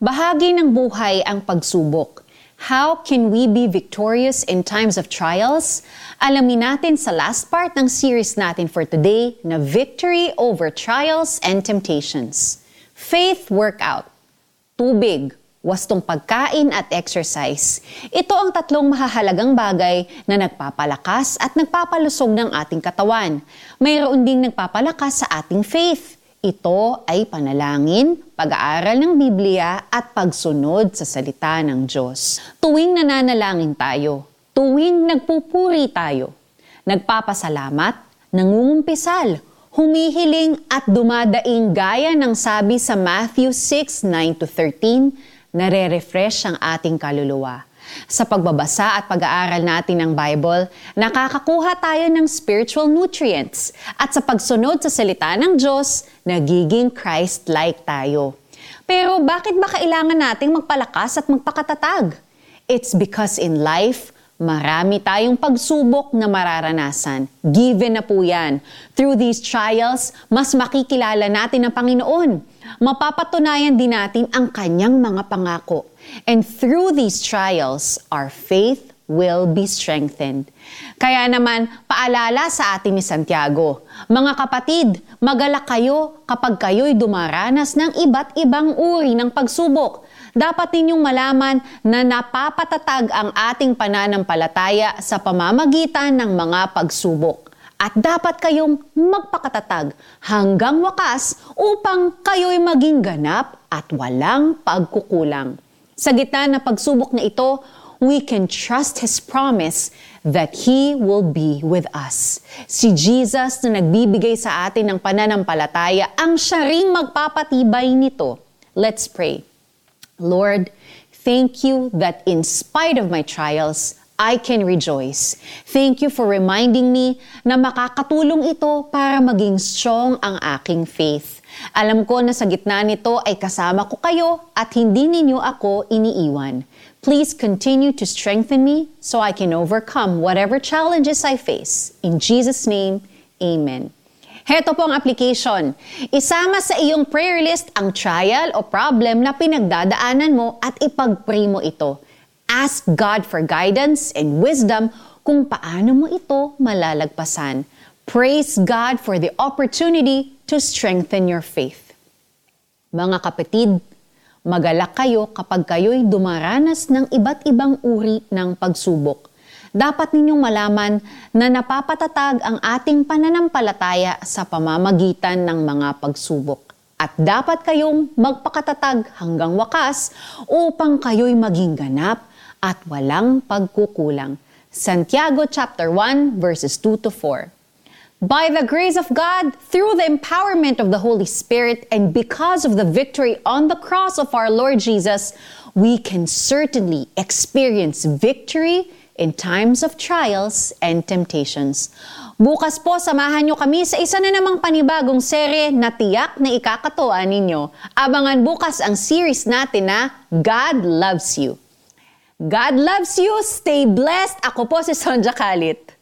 Bahagi ng buhay ang pagsubok. How can we be victorious in times of trials? Alamin natin sa last part ng series natin for today na Victory over Trials and Temptations. Faith Workout. Tubig, wastong pagkain at exercise. Ito ang tatlong mahahalagang bagay na nagpapalakas at nagpapalusog ng ating katawan. Mayroon ding nagpapalakas sa ating faith. Ito ay panalangin, pag-aaral ng Biblia at pagsunod sa salita ng Diyos. Tuwing nananalangin tayo, tuwing nagpupuri tayo, nagpapasalamat, nangungumpisal, humihiling at dumadaing gaya ng sabi sa Matthew 6, 9-13, nare-refresh ang ating kaluluwa. Sa pagbabasa at pag-aaral natin ng Bible, nakakakuha tayo ng spiritual nutrients at sa pagsunod sa salita ng Diyos, nagiging Christ-like tayo. Pero bakit ba kailangan nating magpalakas at magpakatatag? It's because in life, marami tayong pagsubok na mararanasan. Given na po yan. Through these trials, mas makikilala natin ang Panginoon. Mapapatunayan din natin ang kanyang mga pangako. And through these trials, our faith will be strengthened. Kaya naman, paalala sa atin ni Santiago, Mga kapatid, magalak kayo kapag kayo'y dumaranas ng iba't ibang uri ng pagsubok. Dapat ninyong malaman na napapatatag ang ating pananampalataya sa pamamagitan ng mga pagsubok. At dapat kayong magpakatatag hanggang wakas upang kayo'y maging ganap at walang pagkukulang. Sa gitna ng pagsubok na ito, we can trust His promise that He will be with us. Si Jesus na nagbibigay sa atin ng pananampalataya ang siya ring magpapatibay nito. Let's pray. Lord, thank you that in spite of my trials, I can rejoice. Thank you for reminding me na makakatulong ito para maging strong ang aking faith. Alam ko na sa gitna nito ay kasama ko kayo at hindi ninyo ako iniiwan. Please continue to strengthen me so I can overcome whatever challenges I face. In Jesus' name, Amen. Heto po ang application. Isama sa iyong prayer list ang trial o problem na pinagdadaanan mo at ipag-pray mo ito. Ask God for guidance and wisdom kung paano mo ito malalagpasan. Praise God for the opportunity to strengthen your faith. Mga kapatid, magalak kayo kapag kayo'y dumaranas ng iba't ibang uri ng pagsubok. Dapat ninyong malaman na napapatatag ang ating pananampalataya sa pamamagitan ng mga pagsubok. At dapat kayong magpakatatag hanggang wakas upang kayo'y maging ganap at walang pagkukulang. Santiago chapter 1 verses 2 to 4. By the grace of God, through the empowerment of the Holy Spirit, and because of the victory on the cross of our Lord Jesus, we can certainly experience victory in times of trials and temptations. Bukas po, samahan nyo kami sa isa na namang panibagong serye na tiyak na ikakatuwa ninyo. Abangan bukas ang series natin na God Loves You. God loves you. Stay blessed. Ako po si Sonja Kalit.